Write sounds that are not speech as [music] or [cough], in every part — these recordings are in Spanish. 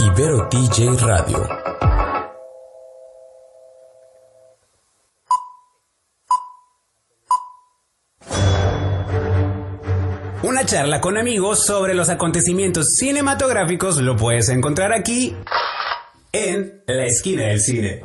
Ibero TJ Radio. Una charla con amigos sobre los acontecimientos cinematográficos lo puedes encontrar aquí en la esquina del cine.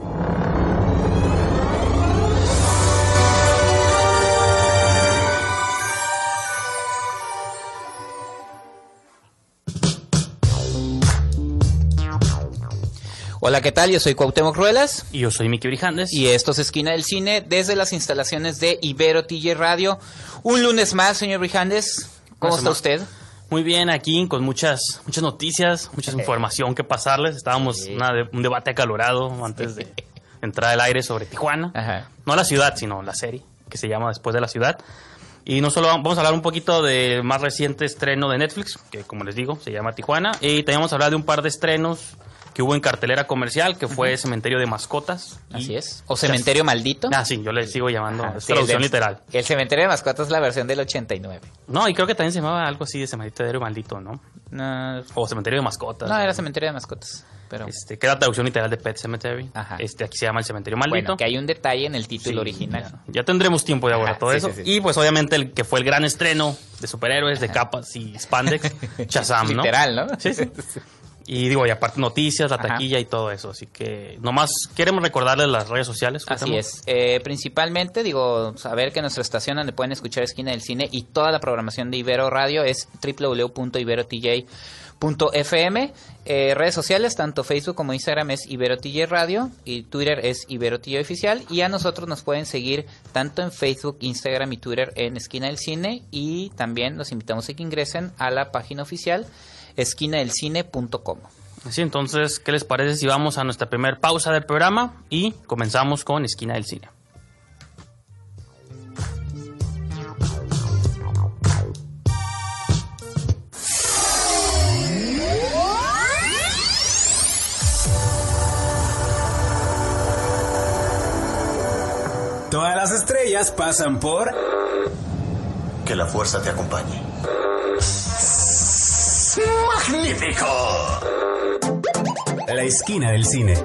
Hola, ¿qué tal? Yo soy Cuauhtémoc Ruelas. Y yo soy Miki Brijandes. Y esto es Esquina del Cine desde las instalaciones de Ibero TJ Radio. Un lunes más, señor Brijandes. ¿Cómo está usted? Muy bien, aquí con muchas muchas noticias, mucha [laughs] información que pasarles. Estábamos en un debate acalorado antes de [laughs] entrar al aire sobre Tijuana. Ajá. No la ciudad, sino la serie, que se llama Después de la Ciudad. Y no solo vamos a hablar un poquito del más reciente estreno de Netflix, que como les digo, se llama Tijuana. Y también vamos a hablar de un par de estrenos que hubo en cartelera comercial, que fue Cementerio de Mascotas. Así es. O Cementerio Maldito. Ah, sí, yo le sigo llamando. Ajá, es sí, el traducción de- literal. El Cementerio de Mascotas es la versión del 89. No, y creo que también se llamaba algo así de Cementerio Maldito, ¿no? No, O Cementerio de Mascotas. no, era Cementerio de Mascotas. Pero Este, que era la traducción literal de Pet Cemetery. Ajá. Este, aquí se llama el Cementerio Maldito. bueno, que hay un detalle en el título Sí, original. Ya, ya tendremos tiempo de abordar Ajá, todo sí, eso. Y pues obviamente el que fue el gran estreno de superhéroes, de capas y spandex, [laughs] Shazam, ¿no? Literal, ¿no? Sí, sí. [laughs] Y digo, y aparte noticias, la Ajá. taquilla y todo eso. Así que nomás queremos recordarles las redes sociales. Así es. Eh, principalmente, digo, saber que nuestra estación donde pueden escuchar Esquina del Cine y toda la programación de Ibero Radio es www.iberotj.fm. Eh, redes sociales, tanto Facebook como Instagram es IberoTJ Radio y Twitter es IberoTJ Oficial. Y a nosotros nos pueden seguir tanto en Facebook, Instagram y Twitter en Esquina del Cine. Y también los invitamos a que ingresen a la página oficial esquinadelcine.com. Así entonces, ¿qué les parece si vamos a nuestra primera pausa del programa y comenzamos con Esquina del Cine? Todas las estrellas pasan por Que la fuerza te acompañe. ¡Magnífico! la esquina del cine.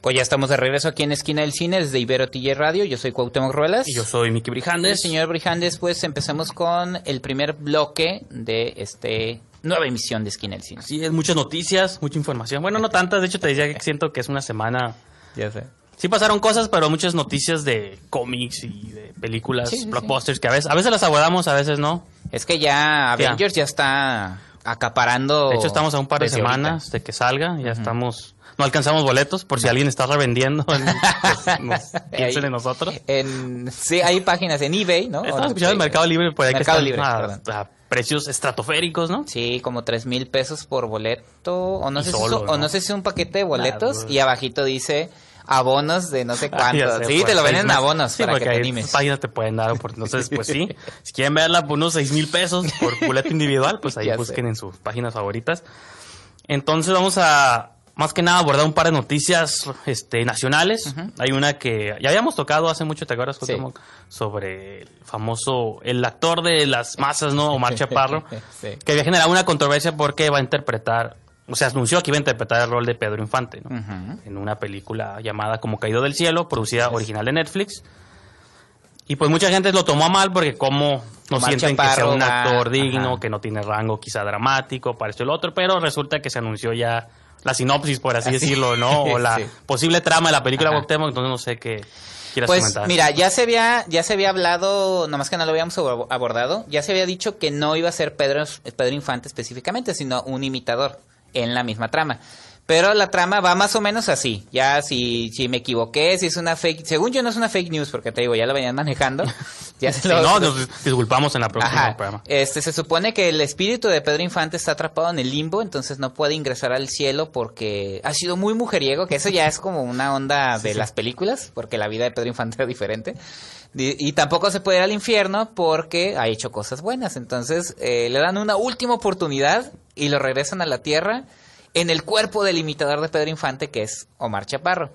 Pues ya estamos de regreso aquí en Esquina del Cine desde Ibero TJ Radio. Yo soy Cuauhtémoc Ruelas. Y yo soy Miki Brijandes. Señor Brijandes, pues empecemos con el primer bloque de este nueva emisión de Esquina del Cine. Sí, es muchas noticias, mucha información. Bueno, no tantas, de hecho te decía que siento que es una semana... Ya sé. Sí pasaron cosas, pero muchas noticias de cómics y de películas, Sí, sí, sí. blockbusters, que a veces, a veces las abordamos, a veces no. Es que ya Avengers ya está acaparando. De hecho, estamos a un par de semanas ahorita. de que salga, ya estamos... No alcanzamos boletos, por si alguien está revendiendo, [laughs] pues, nos- piensen Ahí- en nosotros. En, sí, hay páginas en eBay, ¿no? Estamos escuchando el Mercado Libre, por ahí que están Libre, a, precios estratosféricos, ¿no? Sí, como tres mil pesos por boleto. O no, Y sé solo, si, o no sé si es un paquete de boletos. pues. y abajito dice abonos de no sé [laughs] Ah, cuántos. sé, sí, por te lo venden en abonos Sí, para que te animes. páginas te pueden dar. Por, entonces, pues sí. [laughs] Si quieren verla por unos seis mil pesos por [laughs] boleto individual, pues ahí Ya busquen sé. en sus páginas favoritas. Entonces vamos a, más que nada, abordar un par de noticias este, nacionales. Hay una que ya habíamos tocado hace mucho, ¿te acuerdas, Sí. Sobre el famoso, el actor de las masas, ¿no? Omar Chaparro. Sí. Que había generado una controversia porque va a interpretar, o sea, anunció que iba a interpretar el rol de Pedro Infante, ¿no? En una película llamada Como Caído del Cielo, producida original de Netflix. Y pues mucha gente lo tomó a mal porque como no sienten que sea un actor digno, ajá. que no tiene rango quizá dramático, para esto y lo otro, pero resulta que se anunció ya la sinopsis, por así Así. decirlo, [laughs] ¿no? O la Sí. posible trama de la película. Cuauhtémoc, entonces no sé qué quieras Pues comentar. mira, ya se había ya se había hablado, nomás que no lo habíamos abor- abordado, ya se había dicho que no iba a ser Pedro, Pedro Infante específicamente, sino un imitador en la misma trama. Pero la trama va más o menos así. Ya si, si me equivoqué, si es una fake, según yo no es una fake news, porque te digo, ya la venían manejando. [laughs] Ya se Sí, lo- no, [laughs] nos disculpamos en la próxima Ajá. programa. Este, se supone que el espíritu de Pedro Infante está atrapado en el limbo, entonces no puede ingresar al cielo porque ha sido muy mujeriego, que eso ya es como una onda [laughs] de las películas, porque la vida de Pedro Infante era diferente. Di- Y tampoco se puede ir al infierno porque ha hecho cosas buenas. Entonces eh, le dan una última oportunidad y lo regresan a la tierra en el cuerpo del imitador de Pedro Infante, que es Omar Chaparro.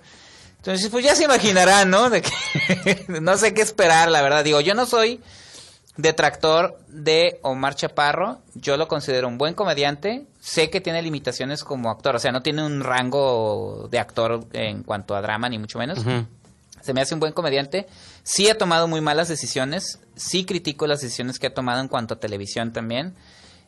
Entonces, pues ya se imaginarán, ¿no? De que [laughs] no sé qué esperar, la verdad. Digo, yo no soy detractor de Omar Chaparro. Yo lo considero un buen comediante. Sé que tiene limitaciones como actor. O sea, no tiene un rango de actor en cuanto a drama, ni mucho menos. Se me hace un buen comediante. Sí ha tomado muy malas decisiones. Sí critico las decisiones que ha tomado en cuanto a televisión también.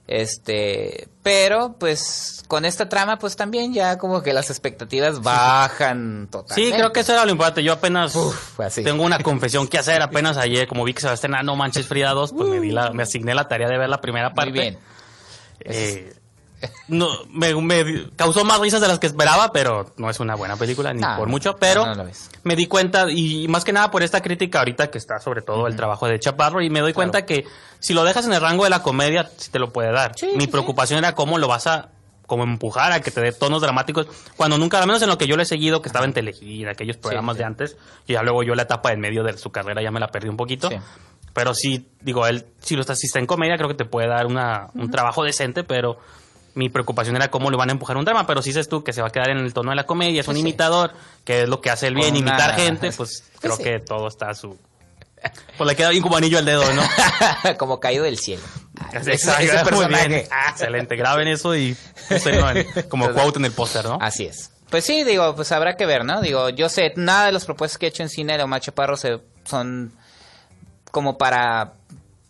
Este, pero pues con esta trama pues también ya como que las expectativas bajan totalmente. Sí, creo que eso era lo importante. Yo apenas Uf, así. tengo una confesión que hacer. Apenas ayer, como vi que se va a estrenar No Manches Frida 2, pues me, di la, me asigné la tarea de ver la primera parte. Muy bien. Eh, no, me, me causó más risas de las que esperaba, pero no es una buena película, ni No, por mucho. Pero no me di cuenta, y más que nada por esta crítica ahorita que está sobre todo el trabajo de Chaparro, y me doy cuenta que si lo dejas en el rango de la comedia, sí te lo puede dar. Sí, Mi sí, preocupación era cómo lo vas a como empujar a que te dé tonos dramáticos, cuando nunca, al menos en lo que yo le he seguido, que estaba en Telehit, en aquellos programas sí. de antes, y ya luego yo la etapa en medio de su carrera ya me la perdí un poquito. Pero sí, digo, él, si lo está, si está en comedia, creo que te puede dar una, un trabajo decente, pero mi preocupación era cómo le van a empujar un drama. Pero si dices tú que se va a quedar en el tono de la comedia, es un sí. imitador, que es lo que hace él bien, Con una- imitar gente, pues Pues creo sí. que todo está a su. [laughs] Pues le queda bien como anillo al dedo, ¿no? [laughs] como caído del cielo. Ese, Exacto, ese [laughs] personaje. Excelente, graben eso y úsenlo como quote en el póster, ¿no? Así es. Pues sí, digo, pues habrá que ver, ¿no? Digo, yo sé, nada de las propuestas que he hecho en cine de Omar Chaparro se, son como para...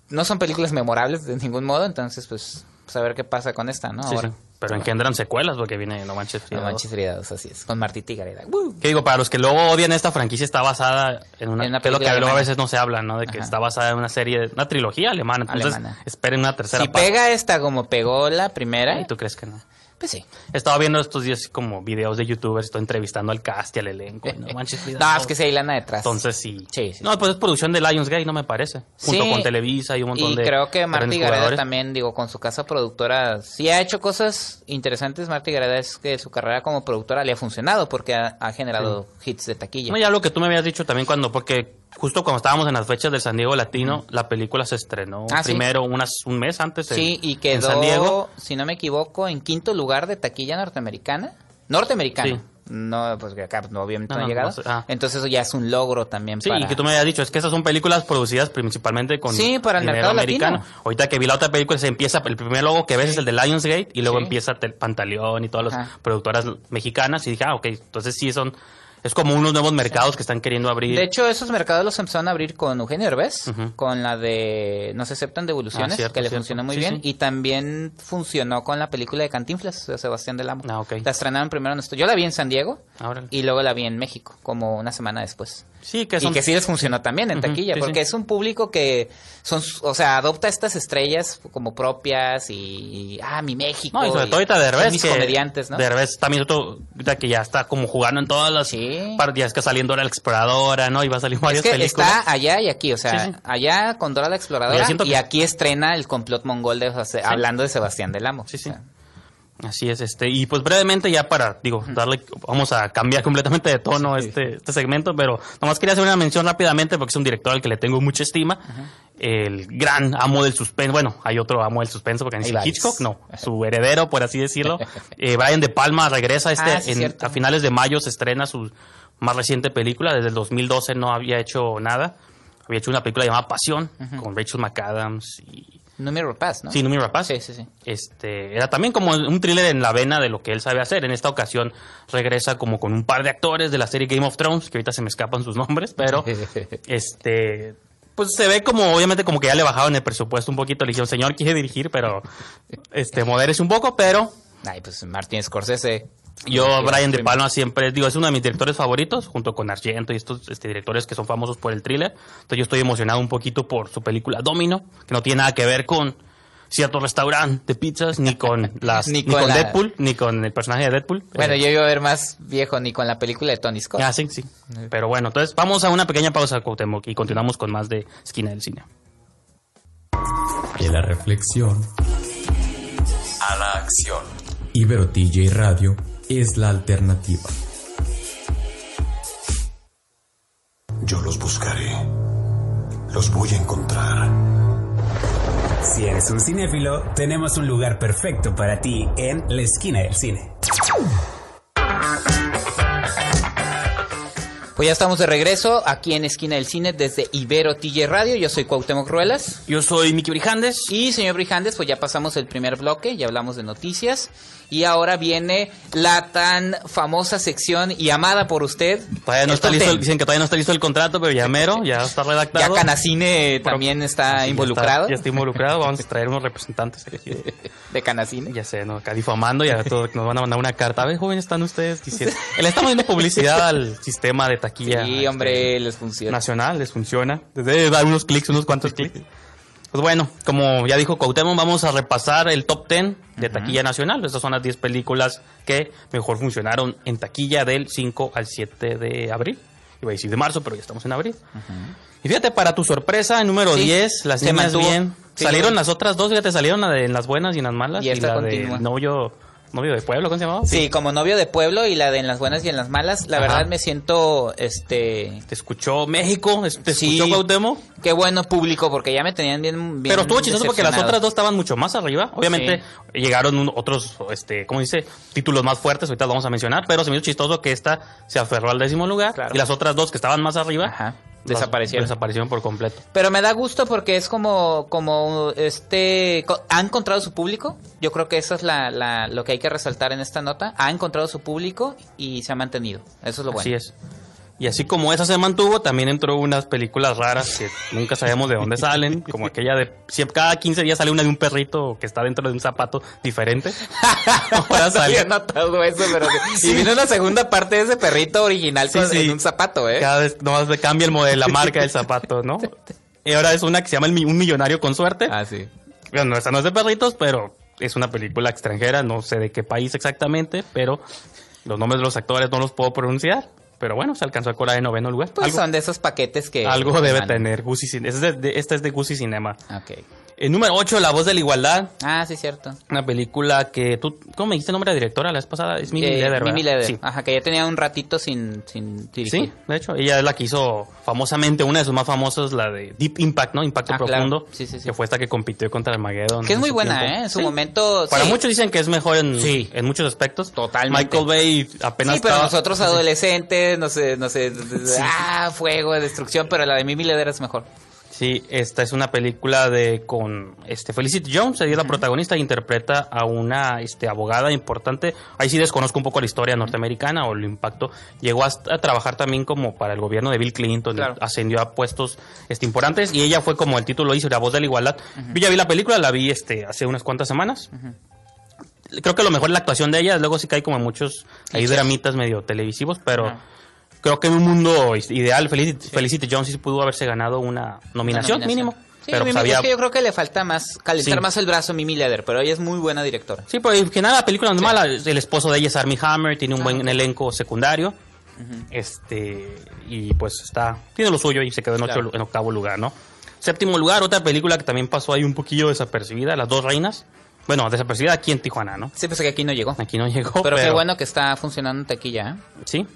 No son películas memorables de ningún modo, entonces pues, pues a ver qué pasa con esta, ¿no? Sí, Ahora. sí. Pero engendran secuelas porque viene No Manches Frida. No manches friados, así es. Con Martita y Gareda. Que digo, para los que luego odian esta franquicia, está basada en una, En una que es lo que luego a veces no se habla, ¿no? De que Ajá. está basada en una serie, una trilogía alemana. Entonces, Alemana. esperen una tercera Si parte. pega esta como pegó la primera, ¿Y tú crees que no? Pues sí. Estaba viendo estos días como videos de youtubers, estoy entrevistando al cast y al elenco. y No manches, [laughs] Frida, No, no. es que sí hay lana detrás. Entonces sí. Sí, sí, no, pues es producción de Lionsgate, no me parece. Junto Sí. con Televisa y un montón y de. creo que Marta grandes y Gareda también, digo, con su casa productora, sí ha hecho cosas interesantes. Marta y Gareda es que su carrera como productora le ha funcionado porque ha, ha generado hits de taquilla. No, ya lo que tú me habías dicho también cuando, porque justo cuando estábamos en las fechas del San Diego Latino, la película se estrenó Ah, sí. primero unas, un mes antes en- sí, y en quedó, San Diego. si no me equivoco, en quinto lugar de taquilla norteamericana. Norteamericana. Sí. No, pues que acá no, obviamente No, no, ha llegado. sé, ah. Entonces eso ya es un logro también Sí, para... y que tú me habías dicho, es que esas son películas producidas principalmente con Sí, para el mercado americano. latino. Ahorita que vi la otra película, se empieza, el primer logo que ves es el de Lionsgate y luego Sí. empieza el Pantaleón y todas las Ajá. productoras mexicanas y dije, ah, ok, entonces sí son, es como unos nuevos mercados que están queriendo abrir. De hecho, esos mercados los empezaron a abrir con Eugenio Herbés, Ujú. con la de No se aceptan devoluciones, Ah, cierto, que le cierto. funcionó muy Sí, bien. sí. Y también funcionó con la película de Cantinflas, de Sebastián del Amo. Ah. La estrenaron primero en esto. Yo la vi en San Diego Ah, y luego la vi en México, como una semana después. Sí, que Y son, que sí les funcionó también en taquilla, sí, porque sí. es un público que son, o sea, adopta estas estrellas como propias y, ah, mi México. No, y sobre y todo ahorita Derbez, mis que comediantes, ¿no? Derbez también otro, que ya está como jugando en todas las Sí. partidas que saliendo Dora la Exploradora, ¿no? Y va a salir Es varias que películas. está allá y aquí, o sea, allá con Dora la Exploradora y que- aquí estrena el complot mongol de, o sea, hablando de Sebastián del Amo. Sí, sí. O sea, Así es, este, y pues brevemente ya para, digo, darle, vamos a cambiar completamente de tono este, este segmento, pero nomás quería hacer una mención rápidamente porque es un director al que le tengo mucha estima, el gran amo del suspenso, bueno, hay otro amo del suspenso porque varios. Hitchcock, no, [laughs] su heredero, por así decirlo, [laughs] Eh, Brian De Palma regresa este, Ah, sí, en- a finales de mayo se estrena su más reciente película, desde el 2012 no había hecho nada, había hecho una película llamada Pasión, con Rachel McAdams y Número Paz, ¿no? Sí, Noomi Rapace. Sí, sí, sí. Este, era también como un thriller en la vena de lo que él sabe hacer. En esta ocasión regresa como con un par de actores de la serie Game of Thrones, que ahorita se me escapan sus nombres, pero [laughs] este pues se ve como obviamente como que ya le bajaron el presupuesto un poquito, le dijeron, "Señor, quiere dirigir, pero este modérese un poco", pero Ay, pues Martín Scorsese. Yo, Brian De. Palma, siempre, digo, es uno de mis directores favoritos, junto con Argento y estos este, directores que son famosos por el thriller. Entonces yo estoy emocionado un poquito por su película Domino, que no tiene nada que ver con cierto restaurante de pizzas, ni con [laughs] las, Ni ni, con con, la- Deadpool, ni con el personaje de Deadpool. Bueno, Eh, yo iba a ver más viejo ni con la película de Tony Scott. Ah, sí, sí. Pero bueno, entonces vamos a una pequeña pausa, Cuauhtémoc, y continuamos con más de Esquina del Cine. De la reflexión, A la acción. Ibero TJ Radio es la alternativa. Yo los buscaré. Los voy a encontrar. Si eres un cinéfilo, tenemos un lugar perfecto para ti en la esquina del cine. Pues ya estamos de regreso aquí en Esquina del Cine desde Ibero TJ Radio. Yo soy Cuauhtémoc Ruelas. Yo soy Miki Brijandes. Y señor Brijandes, pues ya pasamos el primer bloque, ya hablamos de noticias. Y ahora viene la tan famosa sección y amada por usted. Todavía no está listo, el- dicen que todavía no está listo el contrato, pero ya mero, ya está redactado. Ya Canacine también está Sí, ya involucrado. Ya está, involucrado, vamos a traer unos representantes [laughs] aquí. de- De Canacine. Ya sé, ¿no? Acá difamando, ya todo, nos van a mandar una carta. A ver, jóvenes, están ustedes diciendo. [laughs] Le estamos dando publicidad al sistema de taquilla. Sí, este, hombre, les funciona. nacional, les funciona. Desde dar unos clics, unos cuantos clics. Pues bueno, como ya dijo Cuauhtémoc, vamos a repasar el top 10 de taquilla nacional. Estas son las 10 películas que mejor funcionaron en taquilla del 5 al 7 de abril. Iba a decir de marzo, pero ya estamos en abril. Y fíjate, para tu sorpresa, en número Sí, 10, las niñas mantuvo. bien. Sí, salieron yo- las otras dos, fíjate, salieron la de en las buenas y en las malas. Y Y, esta la continúa. de novio, novio de pueblo, ¿cómo se llamaba? Sí, como novio de pueblo y la de en las buenas y en las malas. La Ajá. verdad me siento, este... Te escuchó México, te Sí. escuchó Cuauhtémoc. Qué bueno público, porque ya me tenían bien... bien Pero estuvo chistoso porque las otras dos estaban mucho más arriba. Obviamente llegaron un- otros, este, ¿cómo dice? Títulos más fuertes, ahorita los vamos a mencionar, pero se me hizo chistoso que esta se aferró al décimo lugar Claro. y las otras dos que estaban más arriba Ajá, desaparecieron. desaparecieron por completo. Pero me da gusto porque es como, como este, ha encontrado su público. Yo creo que eso es la, la- lo que hay que resaltar en esta nota. Ha encontrado su público y se ha mantenido. Eso es lo bueno. Así es. Y así como esa se mantuvo, también entró unas películas raras que nunca sabemos de dónde salen, como aquella de siempre, cada 15 días sale una de un perrito que está dentro de un zapato diferente. [laughs] Ahora notado eso, pero y vino una segunda parte de ese perrito original Sí, con- sí. en un zapato, ¿eh? Cada vez nomás le cambia el modelo, la marca del zapato, ¿no? Y ahora es una que se llama el Un Millonario con Suerte. Ah, sí. Bueno, esta no es de perritos, pero es una película extranjera, no sé de qué país exactamente, pero los nombres de los actores no los puedo pronunciar. Pero bueno, se alcanzó a colar en noveno lugar. Pues algo son de esos paquetes que... algo debe tener Este es de, de- esta es de Guzzi Cinema. Ok. El número 8, La Voz de la Igualdad. Ah, sí, cierto. Una película que tú... ¿Cómo me dijiste el nombre de directora la vez pasada? Es Mimi Eh, Leder. Mimi Leder. Sí. Ajá, que ya tenía un ratito sin, sin dirigir. Sí, de hecho, ella es la que hizo famosamente, una de sus más famosas, la de Deep Impact, ¿no? Impacto Ah, claro. Profundo. Sí, sí, sí. Que fue esta que compitió contra Armageddon. Que es muy buena, tiempo. ¿eh? En su Sí. momento... Para sí. muchos dicen que es mejor en, Sí. en muchos aspectos. Totalmente. Michael Bay apenas Sí, pero estaba- nosotros [laughs] adolescentes, no sé, no sé, ah, fuego, destrucción, pero la de Mimi Leder es mejor. Sí, esta es una película de con este Felicity Jones, ella es la protagonista interpreta a una este abogada importante. Ahí sí desconozco un poco la historia norteamericana o el impacto. Llegó a, a trabajar también como para el gobierno de Bill Clinton, Claro. ascendió a puestos este importantes y ella fue como el título dice, la voz de la igualdad. Yo ya vi la película, la vi este hace unas cuantas semanas. Creo que lo mejor es la actuación de ella, luego sí que hay como muchos ahí dramitas medio televisivos, pero Ajá. Creo que en un mundo ideal Felicity, Felicity Jones sí pudo haberse ganado una nominación, Una nominación. mínimo. Sí, pero pues había- es que yo creo que le falta más, calentar Sí. más el brazo a Mimi Leder, pero ella es muy buena directora. Sí, pues en general la película no es mala. El esposo de ella es Armie Hammer, tiene un buen elenco secundario. Este, y pues está, tiene lo suyo y se quedó en, ocho- Claro. en octavo lugar, ¿no? Séptimo lugar, otra película que también pasó ahí un poquillo desapercibida, Las Dos Reinas. Bueno, desapercibida aquí en Tijuana, ¿no? Sí, pues que aquí no llegó. Aquí no llegó. Pero, Pero, qué bueno que está funcionando en taquilla, ¿eh? Sí.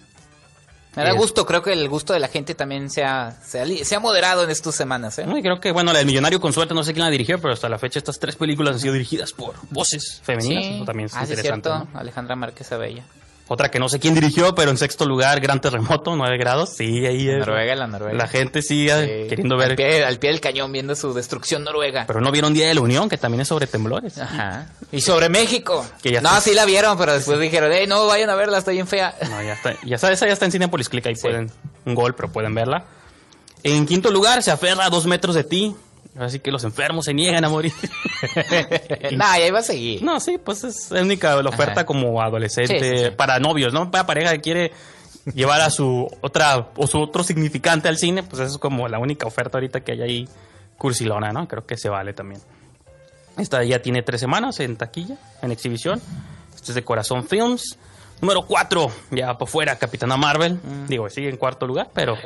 Me da Es- gusto, creo que el gusto de la gente también se ha, se ha, li- se ha moderado en estas semanas, ¿eh? No, y creo que, bueno, la del Millonario con Suerte, no sé quién la dirigió, pero hasta la fecha estas tres películas han sido dirigidas por voces femeninas. Eso también es ah, sí, es interesante. cierto. ¿no? Alejandra Márquez Abella. Otra que no sé quién dirigió, pero en sexto lugar, Gran Terremoto, 9 grados. Sí, ahí es. Noruega, la Noruega. La gente sigue Sí. queriendo ver. Al pie, al pie del cañón viendo su destrucción noruega. Pero no vieron Día de la Unión, que también es sobre temblores. Ajá. Y sobre México. Que ya no, está- sí la vieron, pero después dijeron, hey, no vayan a verla, está bien fea. No, ya está. Ya está, esa ya está en Cinepolis Click, ahí pueden. Un gol, pero pueden verla. En quinto lugar, se aferra a dos metros de ti. Así que los enfermos se niegan a morir. [laughs] nah, ya iba a seguir. no, sí, pues es la única la oferta Ajá. como adolescente Sí, sí, sí. para novios, ¿no? Para pareja que quiere llevar a su otra o su otro significante al cine, pues eso es como la única oferta ahorita que hay ahí cursilona, ¿no? Creo que se vale también. Esta ya tiene tres semanas en taquilla, en exhibición. Este es de Corazón Films. Número cuatro, ya por fuera, Capitana Marvel. Mm. Digo, sigue en cuarto lugar, pero...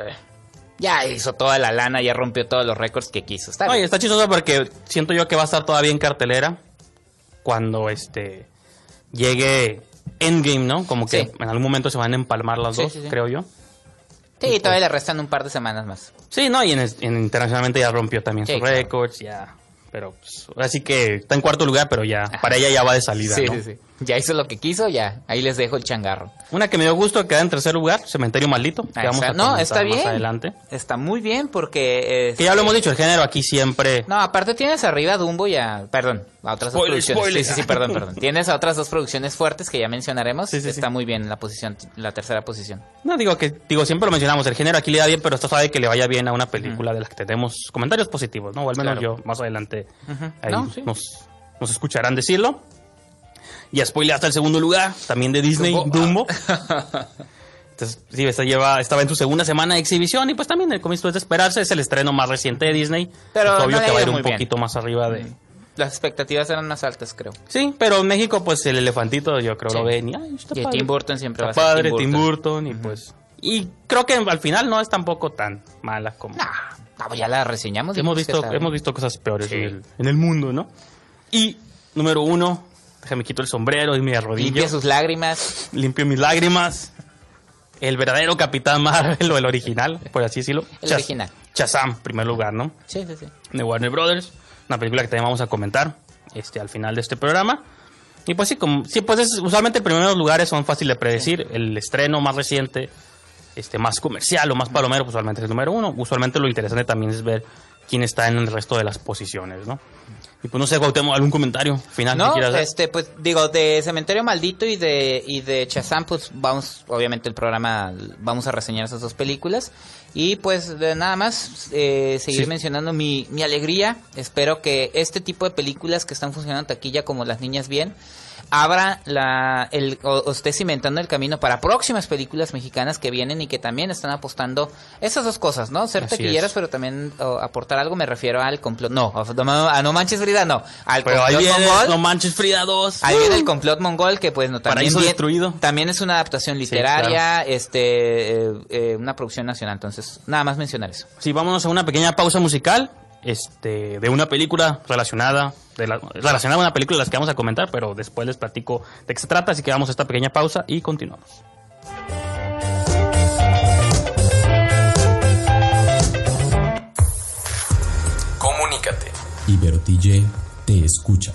Ya hizo toda la lana, ya rompió todos los récords que quiso. Está Oye, está chistoso porque siento yo que va a estar todavía en cartelera cuando este llegue Endgame, ¿no? Como que Sí. en algún momento se van a empalmar las Sí, dos, sí, creo yo. Sí, todavía le restan un par de semanas más. Sí, no, y en, en internacionalmente ya rompió también sus claro. récords, ya. Pero pues, así que está en cuarto lugar, pero ya, para ella ya va de salida, Sí, ¿no? sí, sí. Ya hizo lo que quiso, ya. Ahí les dejo el changarro. Una que me dio gusto queda en tercer lugar, Cementerio Maldito. Que Ah, vamos a está- no, está bien. Más adelante. Está muy bien porque... Que ya lo hemos dicho, el género aquí siempre. No, aparte tienes arriba a Dumbo y a... Perdón, a otras dos producciones. spoiler. Sí, sí, sí, perdón, perdón. Tienes a otras dos producciones fuertes que ya mencionaremos. Sí, sí, sí. Está muy bien la posición, la tercera posición. No, digo que digo siempre lo mencionamos, el género aquí le da bien, pero esto sabe que le vaya bien a una película de la que tenemos comentarios positivos, ¿no? O al menos Claro. yo más adelante ahí No, sí. nos, nos escucharán decirlo. Y spoiler hasta el segundo lugar, también de Disney, Dumbo. Dumbo. [laughs] Entonces, sí, esta lleva, estaba en su segunda semana de exhibición y pues también el comienzo es de esperarse, es el estreno más reciente de Disney. Pero Es obvio no que va a ir un muy bien. poquito más arriba de... Las expectativas eran más altas, creo. Sí, pero en México pues el elefantito yo creo Sí. lo ven y, ay, está Y padre. Tim Burton siempre Está va a ser padre, Tim Tim Burton. Burton, y pues... Y creo que al final no es tampoco tan mala como... Ah, no, ya la reseñamos. hemos, visto, hemos visto cosas peores Sí. en, el, en el mundo, ¿no? Y número uno, déjame quito el sombrero y mi arrodillo. Limpia sus lágrimas. Limpio mis lágrimas. El verdadero Capitán Marvel o el original, por así decirlo. El Shaz- original. Shazam, primer lugar, ¿no? Sí, sí, sí. de Warner Brothers, una película que también vamos a comentar este, al final de este programa. Y pues sí, como, sí pues es- usualmente primeros lugares son fáciles de predecir. El estreno más reciente, este, más comercial o más palomero, pues, usualmente es el número uno. Usualmente lo interesante también es ver quién está en el resto de las posiciones, ¿no? Y pues no sé, Cuauhtémoc, algún comentario final que No, quieras dar? este, pues digo, de Cementerio Maldito y de y de Shazam, pues vamos, obviamente el programa, vamos a reseñar esas dos películas. Y pues de nada más, eh, seguir Sí. mencionando mi, mi alegría. Espero que este tipo de películas que están funcionando taquilla como Las Niñas Bien, abra la, el, o, o esté cimentando el camino para próximas películas mexicanas que vienen y que también están apostando esas dos cosas, ¿no? Ser Así taquilleras, es. pero también o, aportar algo, me refiero al complot, no, a, No Manches Frida, no, al Pero ahí complot viene mongol. No Manches Frida 2. Ahí viene el complot mongol que pues no también destruido. también es una adaptación literaria, este eh, eh, una producción nacional, entonces nada más mencionar eso. Sí, vámonos a una pequeña pausa musical este, de una película relacionada, de la, relacionada a una película de las que vamos a comentar, pero después les platico de qué se trata, así que vamos a esta pequeña pausa y continuamos. Comunícate. Ibero TJ te escucha.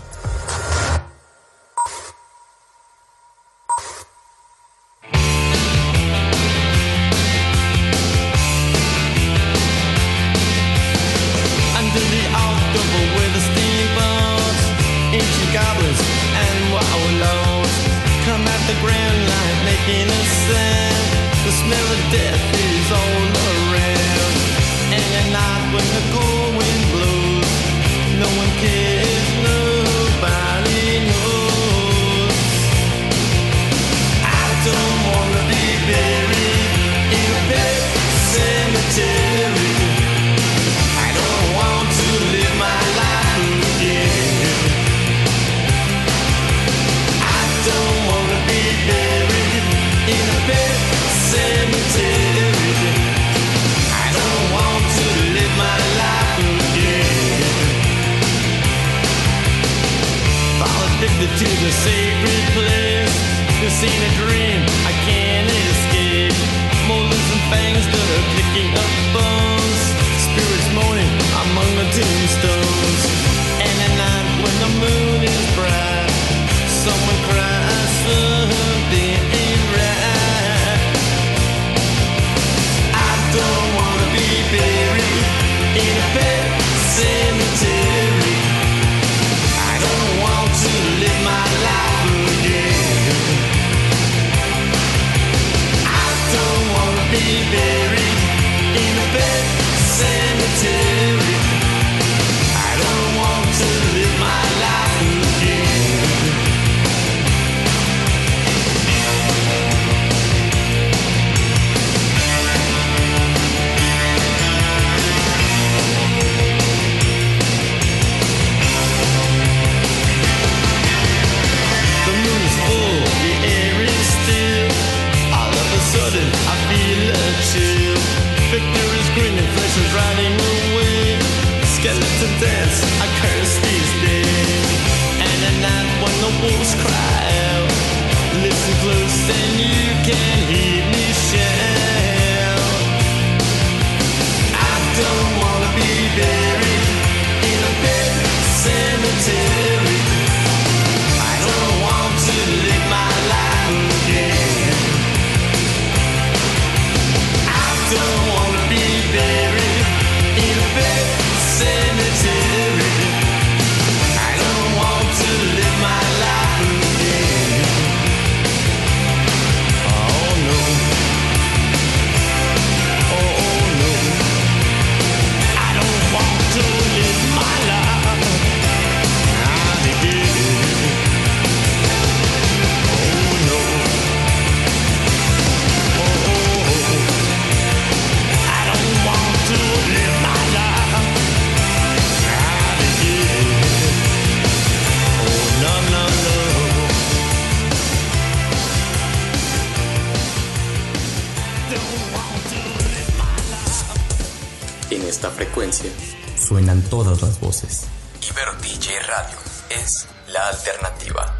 Todas las voces. Ibero DJ Radio es la alternativa.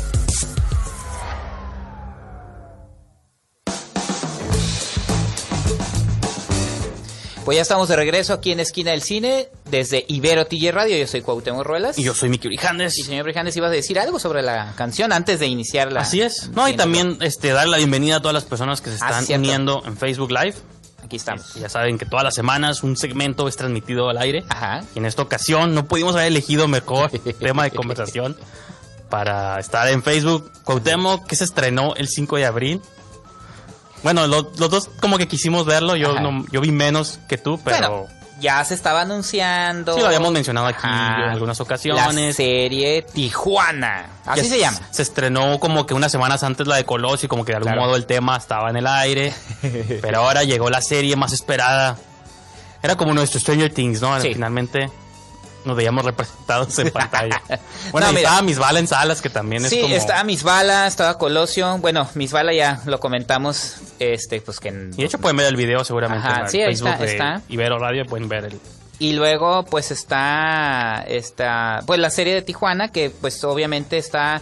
Pues ya estamos de regreso aquí en Esquina del Cine, desde Ibero TJ Radio. Yo soy Cuauhtémoc Ruelas. Y yo soy Miki Brijandes. Y señor Brijandes, ibas a decir algo sobre la canción antes de iniciar la... Así es. No, y también este, dar la bienvenida a todas las personas que se Ah, están cierto. uniendo en Facebook Live. Aquí estamos. Ya saben que todas las semanas un segmento es transmitido al aire. Ajá. Y en esta ocasión no pudimos haber elegido mejor [laughs] tema de conversación para estar en Facebook. Cuauhtémoc, que se estrenó el 5 de abril. Bueno, lo- los dos como que quisimos verlo. Yo, no, yo vi menos que tú, pero... Bueno, ya se estaba anunciando. Sí, lo habíamos mencionado aquí Ajá. en algunas La ocasiones. serie Tijuana. Así se llama. Se estrenó como que unas semanas antes la de Colosio como que de algún Claro. modo el tema estaba en el aire. [laughs] pero ahora llegó la serie más esperada. Era como nuestro Stranger Things, ¿no? Sí. Finalmente nos veíamos representados en [laughs] pantalla. Bueno, No, y mira. estaba Mis Bala en salas, que también es Sí, como... estaba Misbala, estaba Colosio. Bueno, Misbala ya lo comentamos. Este, pues que. en- Y de hecho pueden ver el video seguramente Ajá, en sí, ahí Facebook está, de está. Ibero Radio, pueden ver el... Y luego, pues está, está, pues la serie de Tijuana, que pues obviamente está,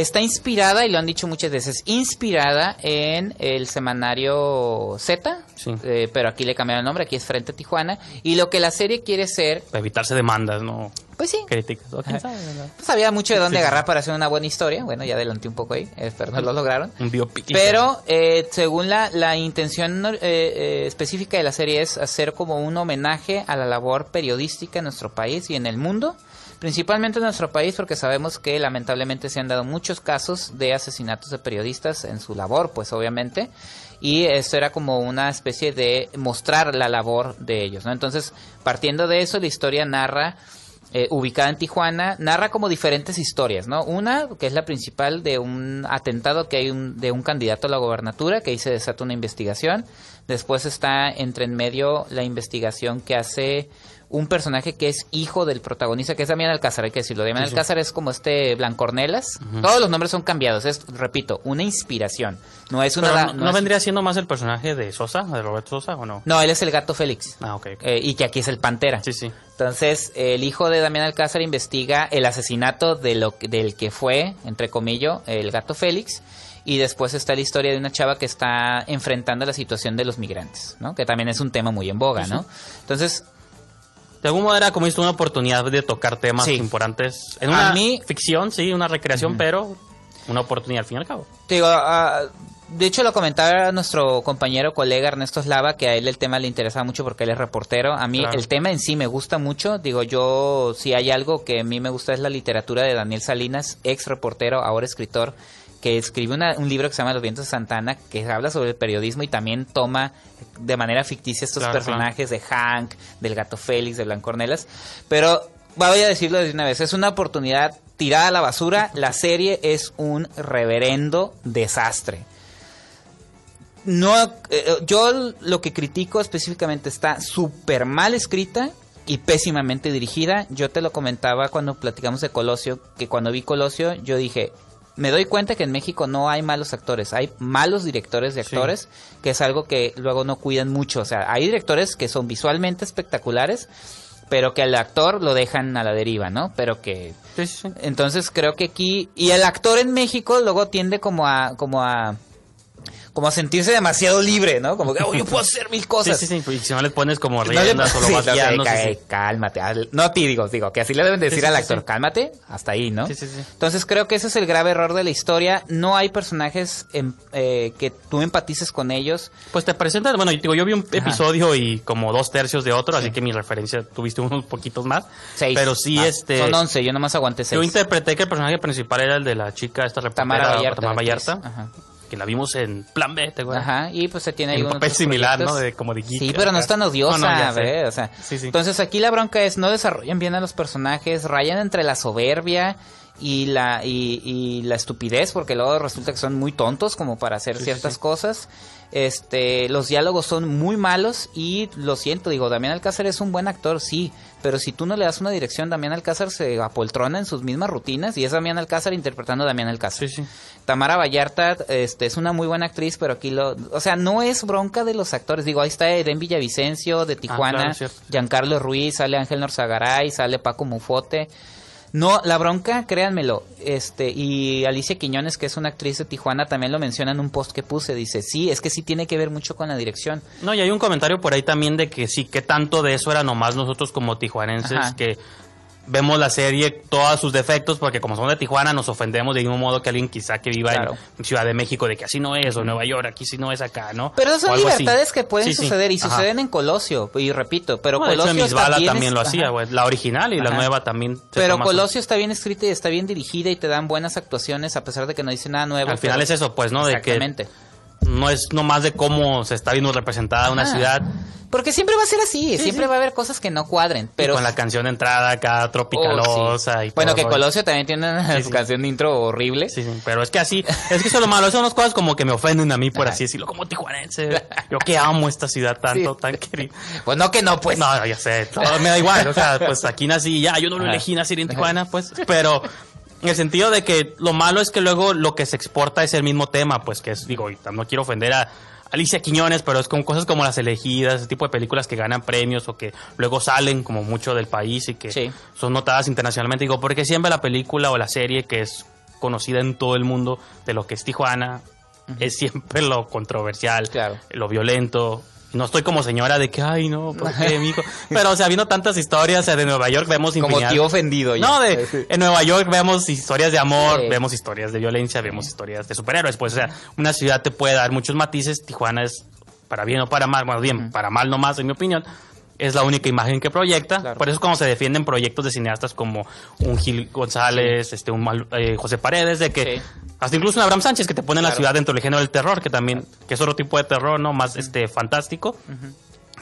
está inspirada, y lo han dicho muchas veces, inspirada en el semanario Z, Sí. eh, pero aquí le cambiaron el nombre, aquí es Frente Tijuana, y lo que la serie quiere ser, Para evitarse demandas, ¿no? pues sí, Críticas. ¿o quién sabe, verdad? pues había mucho de dónde Sí. agarrar para hacer una buena historia, bueno, ya adelanté un poco ahí, pero no lo lograron. Un biopic. Pero eh, según la, la intención eh, eh, específica de la serie es hacer como un homenaje a la labor periodística en nuestro país y en el mundo, principalmente en nuestro país porque sabemos que lamentablemente se han dado muchos casos de asesinatos de periodistas en su labor, pues obviamente, y esto era como una especie de mostrar la labor de ellos, ¿no? Entonces, partiendo de eso, la historia narra eh, ubicada en Tijuana, narra como diferentes historias, ¿no? Una, que es la principal de un atentado que hay un, de un candidato a la gobernatura, que ahí se desata una investigación. Después está entre en medio la investigación que hace un personaje que es hijo del protagonista, que es Damián Alcázar, hay que decirlo. Damián Alcázar es como este Blancornelas. Todos los nombres son cambiados, es, repito, una inspiración. No es una... Pero da- no, no ¿no es- vendría siendo más el personaje de Sosa, de Roberto Sosa, o no? No, él es el gato Félix. Ah, ok. Eh, y que aquí es el Pantera. Sí, sí. Entonces, el hijo de Damián Alcázar investiga el asesinato de lo, del que fue, entre comillas, el gato Félix. Y después está la historia de una chava que está enfrentando la situación de los migrantes, ¿no? Que también es un tema muy en boga, ¿no? Entonces, De algún modo era como esto una oportunidad de tocar temas Sí. importantes. En A una mí- ficción, sí, una recreación, pero una oportunidad al fin y al cabo. te digo, ah, de hecho lo comentaba nuestro compañero, colega Ernesto Slava, que a él el tema le interesaba mucho porque él es reportero. A mí Claro. el tema en sí me gusta mucho. Digo, yo, si hay algo que a mí me gusta es la literatura de Daniel Salinas, ex reportero, ahora escritor, que escribe una- un libro que se llama Los vientos de Santana, que habla sobre el periodismo y también toma de manera ficticia estos Claro, personajes de Hank, del gato Félix, de Blancornelas. Pero voy a decirlo de una vez, es una oportunidad tirada a la basura. La serie es un reverendo desastre. No, eh, yo lo que critico específicamente está súper mal escrita y pésimamente dirigida. Yo te lo comentaba cuando platicamos de Colosio, que cuando vi Colosio yo dije, me doy cuenta que en México no hay malos actores, hay malos directores de Sí. actores, que es algo que luego no cuidan mucho. O sea, hay directores que son visualmente espectaculares, pero que al actor lo dejan a la deriva, ¿no? Pero que sí, sí. entonces creo que aquí y el actor en México luego tiende como a como a como a sentirse demasiado libre, ¿no? Como que oh, yo puedo hacer mil [laughs] Sí, cosas. sí, sí, y si no le pones como No le- riendas o lo sí, vas no, guiando, ca- sí, sí. Cálmate. No a ti digo, digo, que así le deben decir Sí, sí, al sí, actor, sí. cálmate, hasta ahí, ¿no? Sí, sí, sí. Entonces creo que ese es el grave error de la historia. No hay personajes em- eh, que tú empatices con ellos. Pues te presentas, bueno, yo digo, yo vi un episodio y como dos tercios de otro, así que mi referencia tuviste unos poquitos más. Seis. Pero sí, Ah, este... Son once, yo nomás aguanté seis. Yo interpreté que el personaje principal era el de la chica, esta reportera, Tamara Vallarta. Tamara. Vallarta, Ajá. Que la vimos en Plan B, ¿te acuerdas? Ajá, y pues se tiene ahí un papel similar, ¿no? De, como de geek Sí, pero no es tan odiosa, No. O sea, Sí, sí. entonces aquí la bronca es no desarrollan bien a los personajes, rayan entre la soberbia y la y, y la estupidez porque luego resulta que son muy tontos como para hacer ciertas cosas este los diálogos son muy malos y lo siento digo Damián Alcázar es un buen actor sí pero si tú no le das una dirección Damián Alcázar se apoltrona en sus mismas rutinas y es Damián Alcázar interpretando a Damián Alcázar Sí, sí. Tamara Vallarta este, es una muy buena actriz, pero aquí lo... O sea, no es bronca de los actores. Digo, ahí está Eden Villavicencio de Tijuana, Ah, claro, cierto. Giancarlo Ruiz, sale Ángel Norzagaray, sale Paco Mufote. No, la bronca, créanmelo, este, y Alicia Quiñones, que es una actriz de Tijuana, también lo menciona en un post que puse, dice, sí, es que sí tiene que ver mucho con la dirección. No, y hay un comentario por ahí también de que sí, que tanto de eso era nomás nosotros como tijuanenses Ajá. que vemos la serie, todos sus defectos, porque como somos de Tijuana nos ofendemos de mismo modo que alguien quizá que viva Claro. en Ciudad de México de que así no es, o Nueva York, aquí sí no es acá, ¿no? Pero son algo así. libertades que pueden Sí, sí. suceder y Ajá. suceden en Colosio, y repito, pero No, de hecho, Colosio también, también es- lo hacía. La original y la Ajá. nueva también. se Pero toma su- Colosio está bien escrita y está bien dirigida y te dan buenas actuaciones a pesar de que no dice nada nuevo. Al final pero- es eso, pues, ¿no? De que. No es nomás de cómo se está viendo representada una Ajá. ciudad Porque siempre va a ser así, siempre sí. va a haber cosas que no cuadren. Pero y con la canción de entrada acá tropicalosa Oh, sí. y Bueno, todo que. Colosio también tiene una Sí, su sí. canción de intro horrible. Sí, sí, pero es que así, es que eso es lo malo, son unas cosas como que me ofenden a mí, por Ajá. así decirlo, como tijuanense. Yo que amo esta ciudad tanto, Sí. tan querida. Pues no que no, pues. No, ya sé, todo me da igual, o sea, pues aquí nací ya, yo no lo elegí nacer en Tijuana, pues, pero en el sentido de que lo malo es que luego lo que se exporta es el mismo tema, pues que es, digo, y no quiero ofender a Alicia Quiñones, pero es con cosas como Las Elegidas, ese tipo de películas que ganan premios o que luego salen como mucho del país y que Sí. son notadas internacionalmente. Digo, porque siempre la película o la serie que es conocida en todo el mundo de lo que es Tijuana es siempre lo controversial, Claro. lo violento. No estoy como señora de que, ay, no, ¿por qué, mijo? Pero, o sea, viendo tantas historias, o sea, de Nueva York vemos Como infinidad- tío ofendido ya. No, de, en Nueva York vemos historias de amor, Sí. vemos historias de violencia, vemos historias de superhéroes. Pues, o sea, una ciudad te puede dar muchos matices. Tijuana es, para bien o para mal, bueno, bien, para mal nomás, en mi opinión, es la única imagen que proyecta. Claro. Por eso es como se defienden proyectos de cineastas como un Gil González, este, un Mal- eh, José Paredes, de que Sí. hasta incluso un Abraham Sánchez que te pone la Claro. ciudad dentro del género del terror, que también, que es otro tipo de terror, ¿no? Más este fantástico.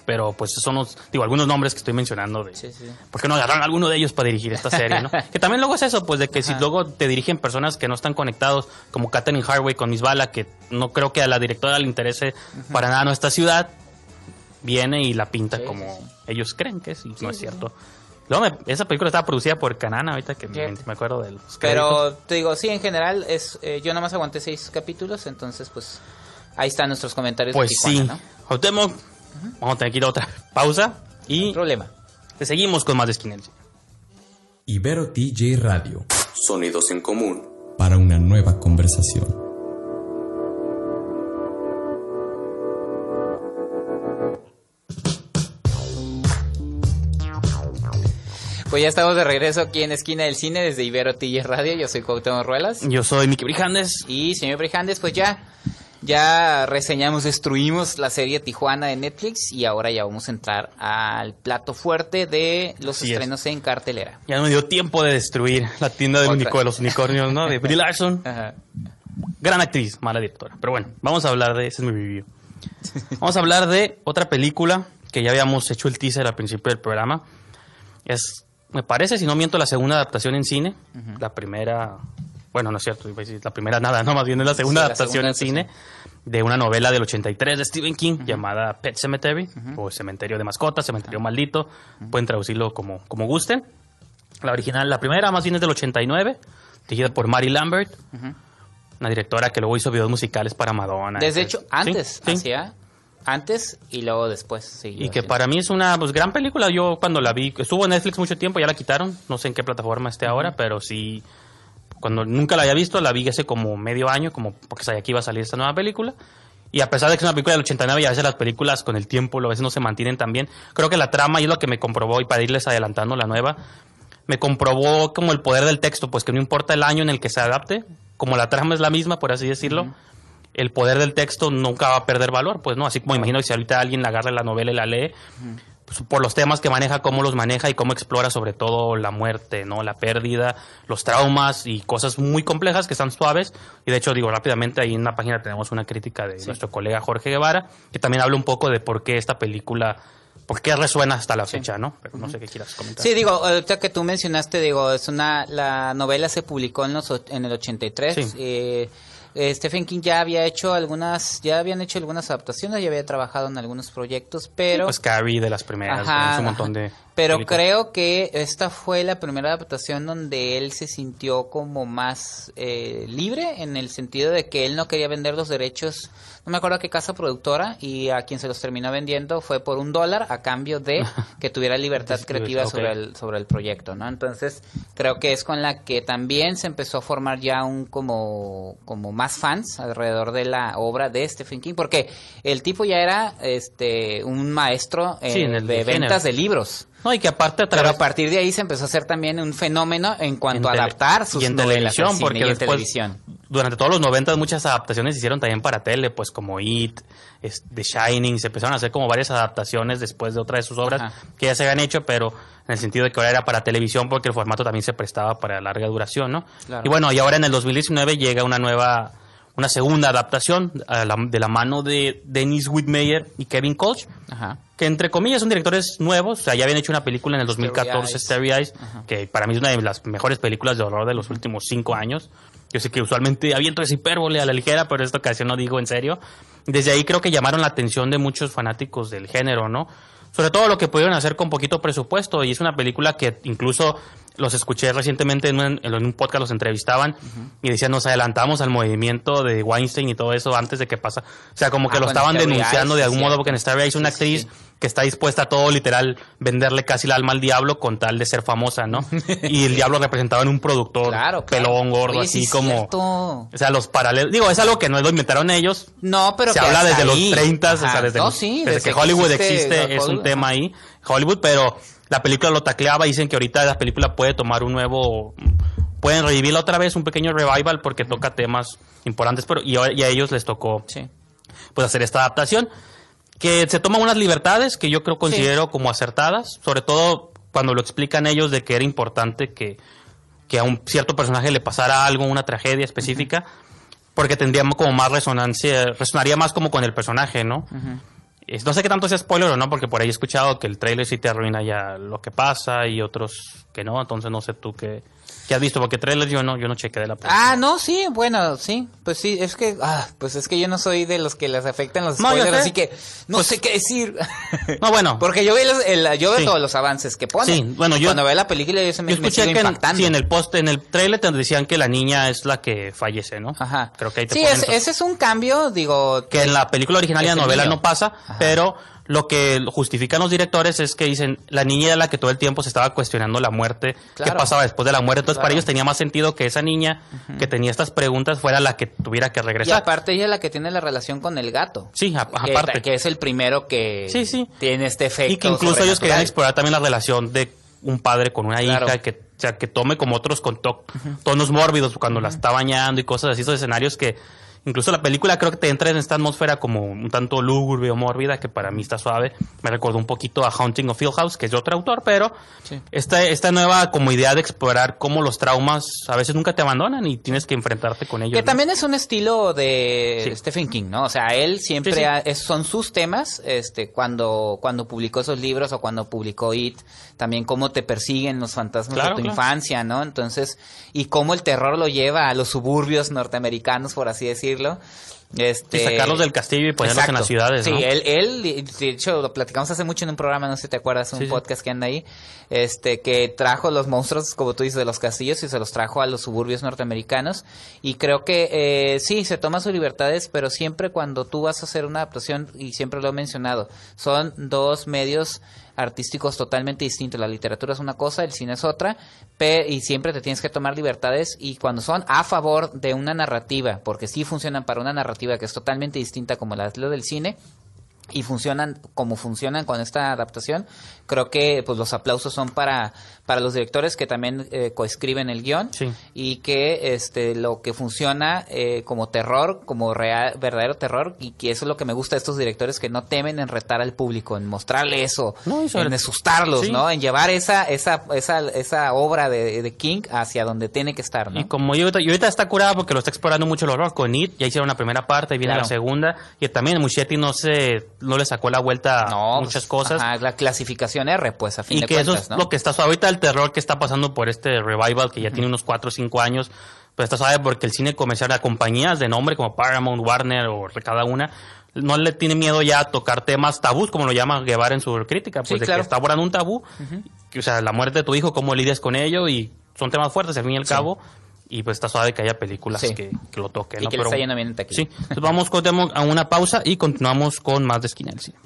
Pero pues son los, digo, algunos nombres que estoy mencionando de, Sí, sí. ¿Por qué no agarraron alguno de ellos para dirigir esta serie, no? [laughs] que también luego es eso, pues de que si luego te dirigen personas que no están conectados, como Katherine Harway con Miss Bala, que no creo que a la directora le interese para nada nuestra ciudad, viene y la pinta Sí, como sí, sí. ellos creen que es, y no es cierto. Luego me- esa película estaba producida por Canana, ahorita que me, acuerdo de los créditos. Pero te digo, sí, en general, es eh, yo nomás aguanté seis capítulos, entonces pues ahí están nuestros comentarios Pues de sí, ¿no? Vamos a tener que ir a otra pausa y Problema. te seguimos con más de Esquinencia. Ibero TJ Radio. Sonidos en común. Para una nueva conversación. Pues ya estamos de regreso aquí en Esquina del Cine desde Ibero TJ Radio. Yo soy Cuauhtémoc Ruelas. Yo soy Miki Brijandes. Y señor Brijandes, pues ya, ya reseñamos, destruimos la serie Tijuana de Netflix y ahora ya vamos a entrar al plato fuerte de los Así es. estrenos en cartelera. Ya no me dio tiempo de destruir la tienda del único de los unicornios, ¿no? De Brie Larson. [laughs] Ajá. Gran actriz, mala directora. Pero bueno, vamos a hablar de. Ese es mi review. Vamos a hablar de otra película que ya habíamos hecho el teaser al principio del programa. Es, me parece, si no miento, la segunda adaptación en cine. La primera. Bueno, no es cierto, la primera nada, [laughs] no, más bien es la segunda Sí, la adaptación segunda en cine de una novela del 83 de Stephen King llamada Pet Cemetery o Cementerio de Mascotas, Cementerio Maldito. Pueden traducirlo como, como gusten. La original, la primera más bien es del 89, dirigida por Mary Lambert, una directora que luego hizo videos musicales para Madonna. Desde Sí, hecho, sí, antes sí. hacía antes y luego después. siguió Y que para mí es una pues, gran película. Yo cuando la vi, estuvo en Netflix mucho tiempo, ya la quitaron. No sé en qué plataforma esté ahora, pero sí, cuando nunca la había visto, la vi hace como medio año, como porque sabía que iba a salir esta nueva película. Y a pesar de que es una película del 89 y a veces las películas con el tiempo a veces no se mantienen tan bien, creo que la trama y es lo que me comprobó, y para irles adelantando la nueva, me comprobó como el poder del texto, pues que no importa el año en el que se adapte, como la trama es la misma, por así decirlo, el poder del texto nunca va a perder valor, pues no, así como imagino que si ahorita alguien agarra la novela y la lee, pues, por los temas que maneja, cómo los maneja y cómo explora sobre todo la muerte, ¿no? La pérdida, los traumas y cosas muy complejas que están suaves. Y de hecho, digo rápidamente, ahí en la página tenemos una crítica de nuestro colega Jorge Guevara, que también habla un poco de por qué esta película porque resuena hasta la fecha, ¿no? Pero no sé qué quieras comentar. Sí, digo, ahorita que tú mencionaste, digo, es una, la novela se publicó en los, en el 83. Sí. eh, eh, Stephen King ya había hecho algunas, ya habían hecho algunas adaptaciones, ya había trabajado en algunos proyectos, pero... pues Carrie de las primeras, Ajá, un montón de... Pero creo que esta fue la primera adaptación donde él se sintió como más eh, libre en el sentido de que él no quería vender los derechos, no me acuerdo a qué casa productora, y a quien se los terminó vendiendo fue por un dólar a cambio de [laughs] que tuviera libertad creativa sobre el, sobre el proyecto, ¿no? Entonces creo que es con la que también se empezó a formar ya un como, como más fans alrededor de la obra de Stephen King, porque el tipo ya era este un maestro eh, Sí, en el de género. ventas de libros. No, y que aparte a Pero a partir de ahí se empezó a hacer también un fenómeno en cuanto en a adaptar sus y en novelas televisión, al cine porque y en después, televisión. durante todos los 90 muchas adaptaciones se hicieron también para tele, pues como It, es- The Shining, se empezaron a hacer como varias adaptaciones después de otra de sus obras Ajá. que ya se habían hecho, pero en el sentido de que ahora era para televisión porque el formato también se prestaba para larga duración, ¿no? Claro. Y bueno, y ahora en el 2019 llega una nueva, una segunda adaptación a la- de la mano de Dennis Whitmeier y Kevin Koch, Ajá. que entre comillas son directores nuevos, o sea, ya habían hecho una película en el Starry 2014, Eyes. Starry Eyes, que para mí es una de las mejores películas de horror de los últimos cinco años. Yo sé que usualmente aviento esa hipérbole a la ligera, pero esta ocasión no digo en serio. Desde ahí creo que llamaron la atención de muchos fanáticos del género, ¿no? Sobre todo lo que pudieron hacer con poquito presupuesto, y es una película que incluso los escuché recientemente en un, en un podcast, los entrevistaban y decían, nos adelantamos al movimiento de Weinstein y todo eso antes de que pasa. O sea, como que Ah, lo estaban denunciando de algún sí, modo, porque en Starry Eyes es una Sí, actriz sí. que está dispuesta a todo literal venderle casi el alma al diablo con tal de ser famosa, ¿no? [laughs] Y el diablo representado en un productor Claro, claro. pelón, gordo, Oye, así como... cierto. O sea, los paralelos... Digo, es algo que no lo inventaron ellos. No, pero Se que habla desde ahí. los 30, o sea, desde, no, que Hollywood existe, es un tema ahí, Hollywood, pero la película lo tacleaba, dicen que ahorita la película puede tomar un nuevo... Pueden revivirla otra vez, un pequeño revival, porque toca temas importantes, pero y a, y a ellos les tocó Sí. pues hacer esta adaptación que se toma unas libertades que yo creo considero como acertadas, sobre todo cuando lo explican ellos de que era importante que, que a un cierto personaje le pasara algo, una tragedia específica, porque tendría como más resonancia, resonaría más como con el personaje, ¿no? Es- No sé qué tanto sea spoiler o no, porque por ahí he escuchado que el trailer sí te arruina ya lo que pasa y otros que no, entonces no sé tú qué, qué has visto, porque trailers yo no, yo no chequé de la película. Ah, no, sí, bueno, sí, pues sí, es que, ah, pues es que yo no soy de los que les afectan los No, spoilers, así que no Pues- sé qué decir. [laughs] No, bueno. Porque yo veo, yo veo Sí. todos los avances que ponen. Sí, bueno, yo- Cuando veo la película yo se me, Yo me escuché sigo que en, sí, en el post, en el trailer te decían que la niña es la que fallece, ¿no? Ajá. Creo que ahí te Sí, ponen es- ese es un cambio, digo, que en la película original y la el novela no pasa, Ajá. pero lo que justifican los directores es que dicen la niña era la que todo el tiempo se estaba cuestionando la muerte, qué Claro. pasaba después de la muerte, entonces para ellos tenía más sentido que esa niña que tenía estas preguntas fuera la que tuviera que y regresar. aparte ella es la que tiene la relación con el gato. Sí, Que- aparte. Que, es el primero que Sí, sí. tiene este efecto. y que incluso ellos querían explorar también la relación de un padre con una Claro. hija que o sea que tome como otros con to- tonos mórbidos cuando la está bañando y cosas así esos escenarios que incluso la película creo que te entra en esta atmósfera como un tanto lúgubre o mórbida que para mí está suave me recordó un poquito a Haunting of House que es de otro autor pero Sí. esta esta nueva como idea de explorar cómo los traumas a veces nunca te abandonan y tienes que enfrentarte con ellos Que ¿no? también es un estilo de Sí. Stephen King, ¿no? O sea, él siempre sí. ha- es- son sus temas, este, cuando cuando publicó esos libros o cuando publicó It, también cómo te persiguen los fantasmas Claro, de tu claro. infancia, ¿no? Entonces, y cómo el terror lo lleva a los suburbios norteamericanos, por así decirlo. Este, Y sacarlos del castillo y ponerlos en las ciudades Sí, ¿no? él, él, de hecho, lo platicamos hace mucho en un programa, no sé si te acuerdas, un Sí, sí. podcast que anda ahí, este, que trajo los monstruos, como tú dices, de los castillos y se los trajo a los suburbios norteamericanos. Y creo que eh, sí, se toma sus libertades, pero siempre cuando tú vas a hacer una adaptación, y siempre lo he mencionado, son dos medios artísticos totalmente distintos. La literatura es una cosa, el cine es otra, y siempre te tienes que tomar libertades y cuando son a favor de una narrativa, porque sí funcionan para una narrativa que es totalmente distinta como la del cine, y funcionan como funcionan con esta adaptación, creo que pues los aplausos son para, para los directores que también eh, coescriben el guion Sí. y que este lo que funciona eh, como terror, como real, verdadero terror, y que eso es lo que me gusta de estos directores que no temen en retar al público, en mostrarle eso, No, en asustarlos, Sí. ¿no? En llevar esa, esa, esa, esa obra de, de King hacia donde tiene que estar, ¿no? Y como yo ahorita, ahorita está curada porque lo está explorando mucho el horror con It, ya hicieron la primera parte y viene Claro. la segunda, y también Muschietti no se no le sacó la vuelta No, muchas pues, cosas. ajá, la clasificación R, pues a fin y de que cuentas, eso es ¿no? lo que está. Ahorita el terror que está pasando por este revival, que ya tiene unos 4 o 5 años, pues está suave porque el cine comercial, las compañías de nombre como Paramount, Warner o cada una, no le tiene miedo ya a tocar temas tabús, como lo llama Guevara en su crítica, pues Sí, de claro. que está abordando un tabú, que, o sea, la muerte de tu hijo, cómo lidias con ello, y son temas fuertes al fin y al cabo, y pues está suave que haya películas Sí. que, que lo toquen. Y ¿no? que le Pero- está yendo bien en taquilla. Sí, entonces vamos a una pausa y continuamos con más de Esquina del Cine.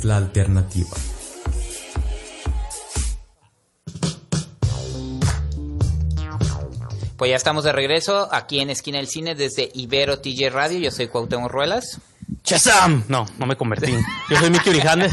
Es la alternativa. Pues ya estamos de regreso aquí en Esquina del Cine desde Ibero TJ Radio. Yo soy Cuauhtémoc Ruelas. ¡Chazam! No, no me convertí. Yo soy Mickey Orijandes.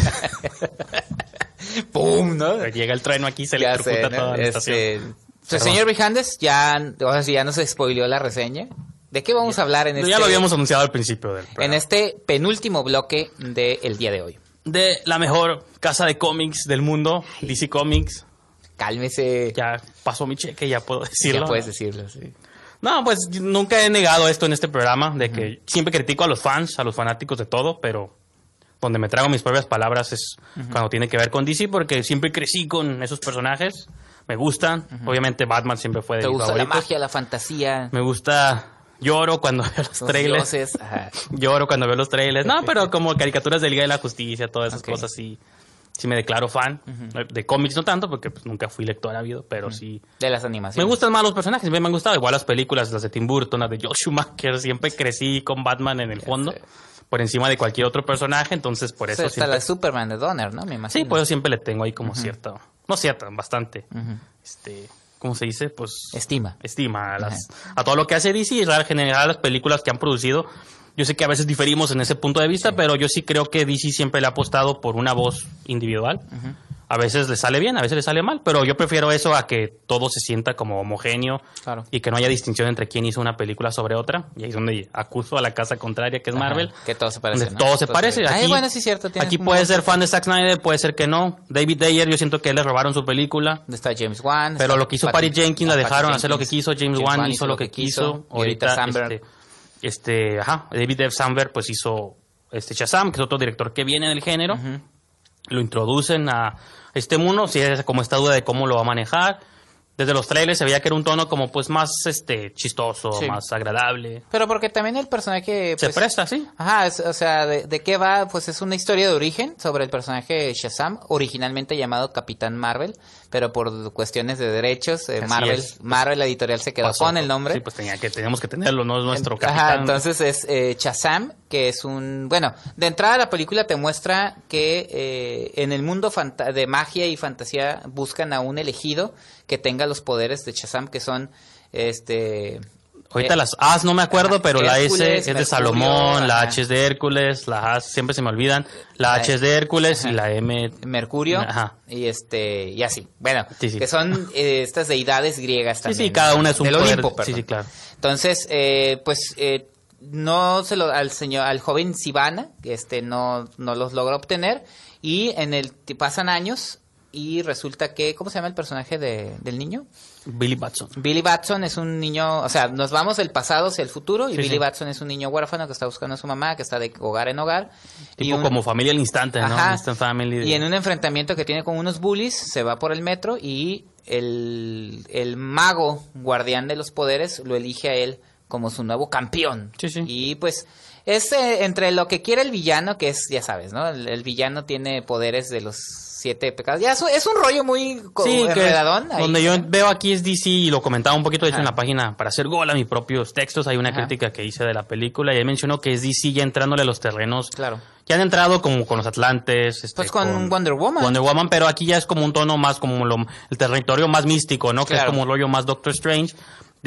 [laughs] ¡Pum! ¿no? Llega el trueno aquí, se Ya electrocuta sé, ¿no? toda la Este, estación. pues, señor Brijandes, ya, ahora sí, ya nos spoileó la reseña. ¿De qué vamos a hablar en Ya este, lo habíamos anunciado al principio del en este penúltimo bloque del día de hoy? De la mejor casa de cómics del mundo, DC Comics. Cálmese. Ya pasó mi cheque, ya puedo decirlo. Ya puedes decirlo, sí. No, pues nunca he negado esto en este programa, de que siempre critico a los fans, a los fanáticos de todo, pero donde me trago mis propias palabras es cuando tiene que ver con DC, porque siempre crecí con esos personajes, me gustan. Obviamente Batman siempre fue de ¿Te mis gusta la magia, la fantasía? Me gusta, lloro cuando veo los, Los trailers. dioses, [laughs] ajá. Lloro cuando veo los trailers. No, pero [laughs] como caricaturas de Liga de la Justicia, todas esas cosas, sí, sí me declaro fan. De cómics no tanto, porque pues, nunca fui lector ávido, pero sí. De las Me animaciones. gustan más los personajes, siempre me han gustado. Igual las películas, las de Tim Burton, las de Joel Schumacher. Siempre crecí con Batman en el fondo, sé. por encima de cualquier otro personaje. Entonces, por eso Hasta siempre... la Superman de Donner, ¿no? Me imagino. Sí, pues yo siempre le tengo ahí como cierta... No cierta, bastante. Este... ¿Cómo se dice? Pues... Estima. Estima a, las, a todo lo que hace DC y en general las películas que han producido Yo sé que a veces diferimos en ese punto de vista, pero yo sí creo que DC siempre le ha apostado por una voz individual. A veces le sale bien, a veces le sale mal, pero yo prefiero eso a que todo se sienta como homogéneo Claro. y que no haya distinción entre quién hizo una película sobre otra. Y ahí es donde acuso a la casa contraria, que es Marvel. Que todo se parece, ¿no? Todo se Todo parece. Ay, Aquí, bueno, sí cierto, Aquí puede ser fan de Zack Snyder, puede ser que no. David Ayer, yo siento que le robaron su película. Está James Wan. Pero lo que hizo Patty- Jenkins, la Patty dejaron hacer lo que quiso. James, Wan hizo lo que quiso. Ahorita Sandberg. este, este, ajá, David F. Sandberg pues hizo este Shazam, que es otro director que viene del género. Lo introducen a este mundo, si es como esta duda de cómo lo va a manejar. Desde los trailers se veía que era un tono como pues más este chistoso, Sí. más agradable. Pero porque también el personaje... Se pues, presta, sí. Ajá, es- o sea, de, de qué va? Pues es una historia de origen sobre el personaje Shazam, originalmente llamado Capitán Marvel, pero por cuestiones de derechos, eh, Marvel, es. Marvel Editorial se quedó Pasó. con el nombre. Sí, pues tenía que, teníamos que tenerlo, no es nuestro Ajá, capitán. entonces es eh, Shazam, que es un... Bueno, de entrada la película te muestra que eh, en el mundo de magia y fantasía buscan a un elegido que tenga los poderes de Shazam, que son... este Ahorita eh, las As no me acuerdo, ajá, pero la S es de Salomón, la. H es de Hércules, la A siempre se me olvidan, la H es de Hércules y la M Mercurio Ajá. y este y así. Bueno, Sí, sí. que son eh, estas deidades griegas Sí, también. sí, cada una es un del poder. Olimpo, sí, sí, claro. Entonces, eh, pues eh, no se lo al señor al joven Sivana, que este no no los logra obtener y en el pasan años y resulta que ¿cómo se llama el personaje de, del niño? Billy Batson. Billy Batson es un niño, o sea, nos vamos del pasado hacia el futuro y Sí, Billy sí. Batson es un niño huérfano que está buscando a su mamá, que está de hogar en hogar. y Tipo un- como familia al instante, ¿no? Ajá. Instant Family. Y en un enfrentamiento que tiene con unos bullies, se va por el metro y el, el mago guardián de los poderes lo elige a él como su nuevo campeón. Sí, sí. Y pues es eh, entre lo que quiere el villano, que es, ya sabes, ¿no? El, el villano tiene poderes de los siete pecados. Ya es, un- es un rollo muy Sí, enredadón. ahí, donde yo veo aquí es DC y lo comentaba un poquito, de hecho, Ajá. en la página para hacer gol a mis propios textos. Hay una Ajá. crítica que hice de la película y ahí mencionó que es DC ya entrándole a los terrenos Claro. que han entrado como con los Atlantes. este, Pues con Wonder Woman. Wonder Woman, pero aquí ya es como un tono más como lo- el territorio más místico, ¿no? Que es como un rollo más Doctor Strange.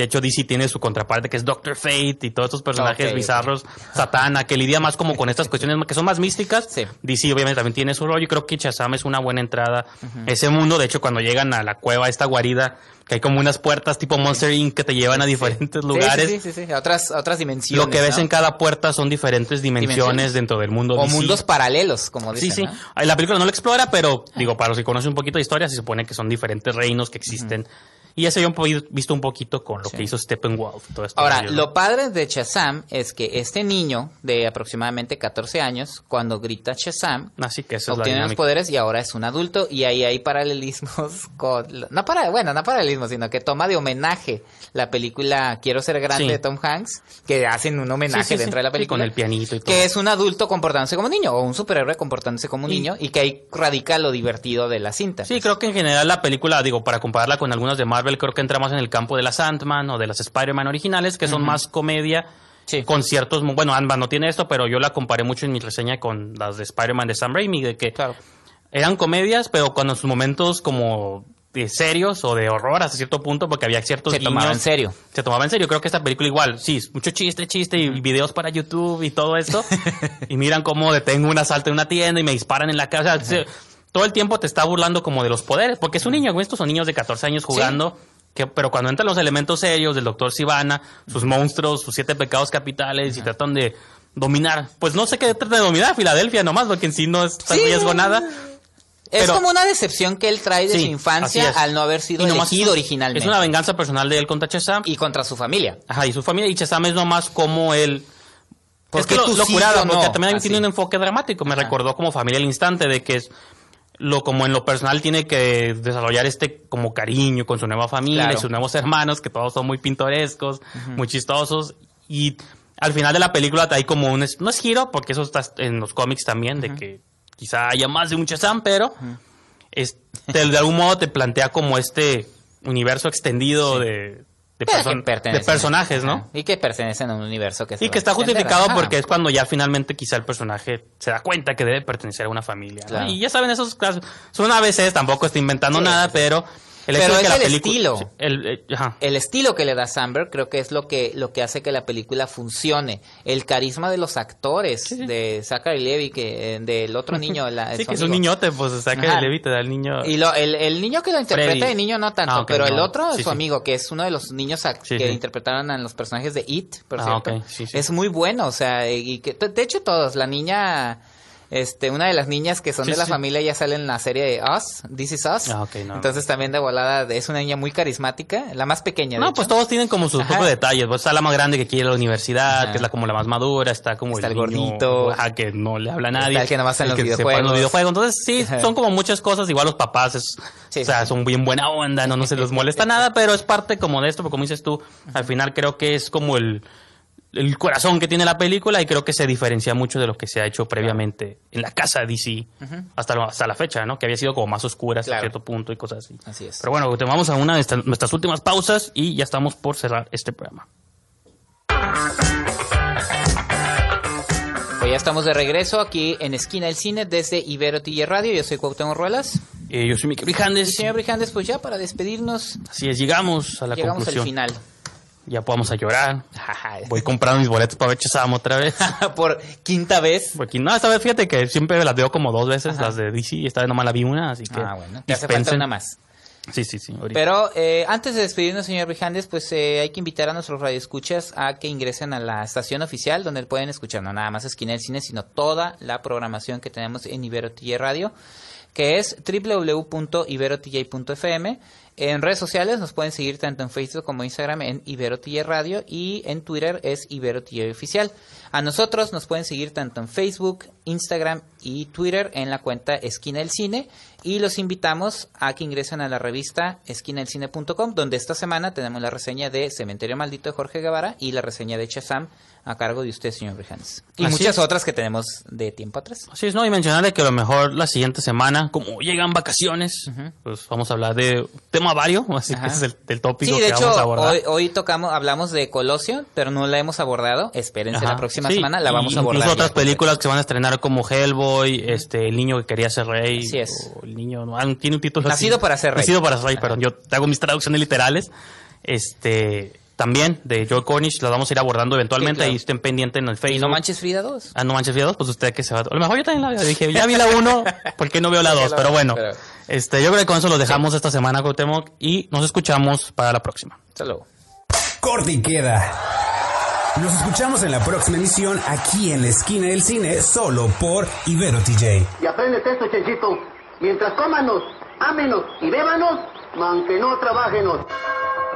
De hecho, DC tiene su contraparte que es Doctor Fate y todos estos personajes bizarros, Satana, que lidia más como con estas [laughs] cuestiones que son más místicas. Sí. DC obviamente también tiene su rollo y creo que Shazam es una buena entrada a ese mundo. De hecho, cuando llegan a la cueva, esta guarida, que hay como unas puertas tipo Monster Inc. que te llevan a diferentes Sí, lugares. Sí, sí, sí, sí, A otras, a otras dimensiones. Lo que ves ¿no? en cada puerta son diferentes dimensiones, Dimensiones. dentro del mundo O DC. mundos paralelos, como Sí, dicen. sí. ¿no? Ay, La película no lo explora, pero digo, para los que conocen un poquito de historia, se supone que son diferentes reinos que existen. Y yo he podido- visto un poquito con lo Sí. que hizo Steppenwolf. Todo esto Ahora, lo padre de Shazam es que este niño de aproximadamente 14 años, cuando grita Shazam, Así que esa es la obtiene los poderes y ahora es un adulto y ahí hay paralelismos [laughs] con... No para, bueno, no paralelismos, sino que toma de homenaje la película Quiero ser grande Sí. de Tom Hanks, que hacen un homenaje Sí, dentro de la película. con el pianito y todo. Que es un adulto comportándose como niño o un superhéroe comportándose como Y- niño y que ahí radica lo divertido de la cinta. Sí, creo que en general la película, digo, para compararla con algunas de Marvel, creo que entra más en el campo de las Ant-Man o de las Spider-Man originales, que son más comedia. Sí. Con ciertos. Bueno, Ant-Man no tiene esto, pero yo la comparé mucho en mi reseña con las de Spider-Man de Sam Raimi, de que Claro. eran comedias, pero cuando en sus momentos como de serios o de horror hasta cierto punto, porque había ciertos Se tomaba guiños. en serio. Se tomaba en serio. Creo que esta película igual, sí, mucho chiste, chiste y videos para YouTube y todo esto. [laughs] y miran cómo detengo un asalto en una tienda y me disparan en la casa. O sea, se- todo el tiempo te está burlando como de los poderes, porque es un niño, güey, estos son niños de 14 años jugando. Que, pero cuando entran los elementos serios del doctor Sivana, sus monstruos, sus siete pecados capitales y tratan de dominar, pues no sé qué tratan de dominar Filadelfia nomás, porque en sí no es tan Sí, riesgo nada. Es como una decepción que él trae de Sí, su infancia al no haber sido Y nomás elegido es- originalmente. Es una venganza personal de él contra Shazam. y contra su familia. Ajá, y su familia. Y Shazam es nomás como él. ¿Por es que lo, tú lo sí, curada, yo no? porque también tiene un enfoque dramático. Me Ajá. recordó como familia al instante, de que es lo como en lo personal tiene que desarrollar este como cariño con su nueva familia Claro. y sus nuevos hermanos, que todos son muy pintorescos, muy chistosos. Y al final de la película hay como un... No es giro, porque eso está en los cómics también, de que quizá haya más de un Shazam, pero te- de algún modo te plantea como este universo extendido de, de, person- personajes, ¿no? Y que pertenecen a un universo que se Y que está justificado Ajá. porque es cuando ya finalmente quizá el personaje se da cuenta que debe pertenecer a una familia. Y ya saben, esos casos son a veces, tampoco está inventando Sí, nada, sí. pero El Pero que es el estilo. el- eh, ajá. el estilo que le da Samberg creo que es lo que lo que hace que la película funcione el carisma de los actores de Zachary Levi que eh, del otro [laughs] niño la- Sí, que es un niñote, pues saca Ajá. el Levi, te da el niño. y lo- el, el niño que lo interpreta Freddy. de niño no tanto Ah, ok, pero el otro Sí, su amigo que es uno de los niños que interpretaron a los personajes de It por Ah, cierto es muy bueno o sea y que de hecho todos la niña este, una de las niñas que son Sí, de la sí. familia ya sale en la serie de Us, This Is Us. Ah, ok, no. Entonces también de volada es una niña muy carismática, la más pequeña. de No, hecho. pues todos tienen como sus propios detalles. Pues está la más grande que quiere la universidad, Ajá. que es la como la más madura, está como Está el niño, gordito. ajá, que no le habla a nadie. Está el que nomás está en los que videojuegos. los videojuegos. Entonces, sí, Ajá. son como muchas cosas. Igual los papás, es, Sí, o sea, son bien buena onda, no, no se les molesta nada, pero es parte como de esto, porque como dices tú, al final creo que es como el, el corazón que tiene la película y creo que se diferencia mucho de lo que se ha hecho previamente en la casa de DC hasta, lo- hasta la fecha, ¿no? Que había sido como más oscura hasta Claro. cierto punto y cosas así. Así es. Pero bueno, te vamos a una de estas- nuestras últimas pausas y ya estamos por cerrar este programa. Pues ya estamos de regreso aquí en Esquina del Cine desde Ibero TJ Radio. Yo soy Cuauhtémoc Ruelas. Eh, yo soy Miguel Y Brijandes. señor Brijandes, pues ya para despedirnos, Así es, llegamos a la llegamos conclusión. al final. Ya podemos a llorar. Voy comprando mis boletos para ver Shazam otra vez. [laughs] Por quinta vez. Porque no, esta vez fíjate que siempre las veo como dos veces, las de DC, y esta vez nomás la vi una, así que. Ah, bueno. Te hace falta dispensen. una más. Sí, sí, sí. ahorita. Pero eh, antes de despedirnos, señor Brijandes, pues eh, hay que invitar a nuestros radioescuchas a que ingresen a la estación oficial donde pueden escuchar no nada más Esquina del Cine, sino toda la programación que tenemos en Ibero TJ Radio, que es www.iberotj.fm. En redes sociales nos pueden seguir tanto en Facebook como Instagram en Ibero TJ Radio y en Twitter es Ibero TJ Oficial. A nosotros nos pueden seguir tanto en Facebook, Instagram y Twitter en la cuenta Esquina del Cine y los invitamos a que ingresen a la revista esquinaelcine.com donde esta semana tenemos la reseña de Cementerio Maldito de Jorge Guevara y la reseña de Shazam a cargo de usted, señor Brijandes. Y Así muchas es. otras que tenemos de tiempo atrás. Así es, ¿no? Y mencionarle que a lo mejor la siguiente semana, como llegan vacaciones, pues vamos a hablar de tema vario, [laughs] así Ajá. que ese es el, el tópico Sí, de que vamos a abordar. hoy, hoy tocamos, hablamos de Colosio, pero no la hemos abordado. Espérense Ajá. la próxima Sí, semana, la vamos y a abordar. Incluso otras películas que se van a estrenar como Hellboy, este, El niño que quería ser rey. Así es. O el niño, no, ah, tiene un título así. Nacido para ser rey. Nacido para ser rey, perdón. Yo te hago mis traducciones literales. Este, también de Joe Cornish, las vamos a ir abordando eventualmente. Sí, claro. Ahí estén pendientes en el Y Facebook. no manches Frida 2. Ah, no manches Frida 2, pues usted que se va. A lo mejor yo también la veo. Dije, ya vi la 1, [laughs] ¿por qué no veo la 2? Pero bueno, Pero- este, yo creo que con eso lo dejamos esta semana, Cuauhtémoc, y nos escuchamos para la próxima. Hasta luego. Corte y queda. Nos escuchamos en la próxima emisión aquí en la esquina del cine, solo por Ibero TJ. Y aprendes esto, Chenchito. Mientras cómanos, ámenos y bébanos, aunque no trabajenos.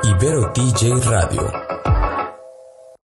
Ibero TJ Radio.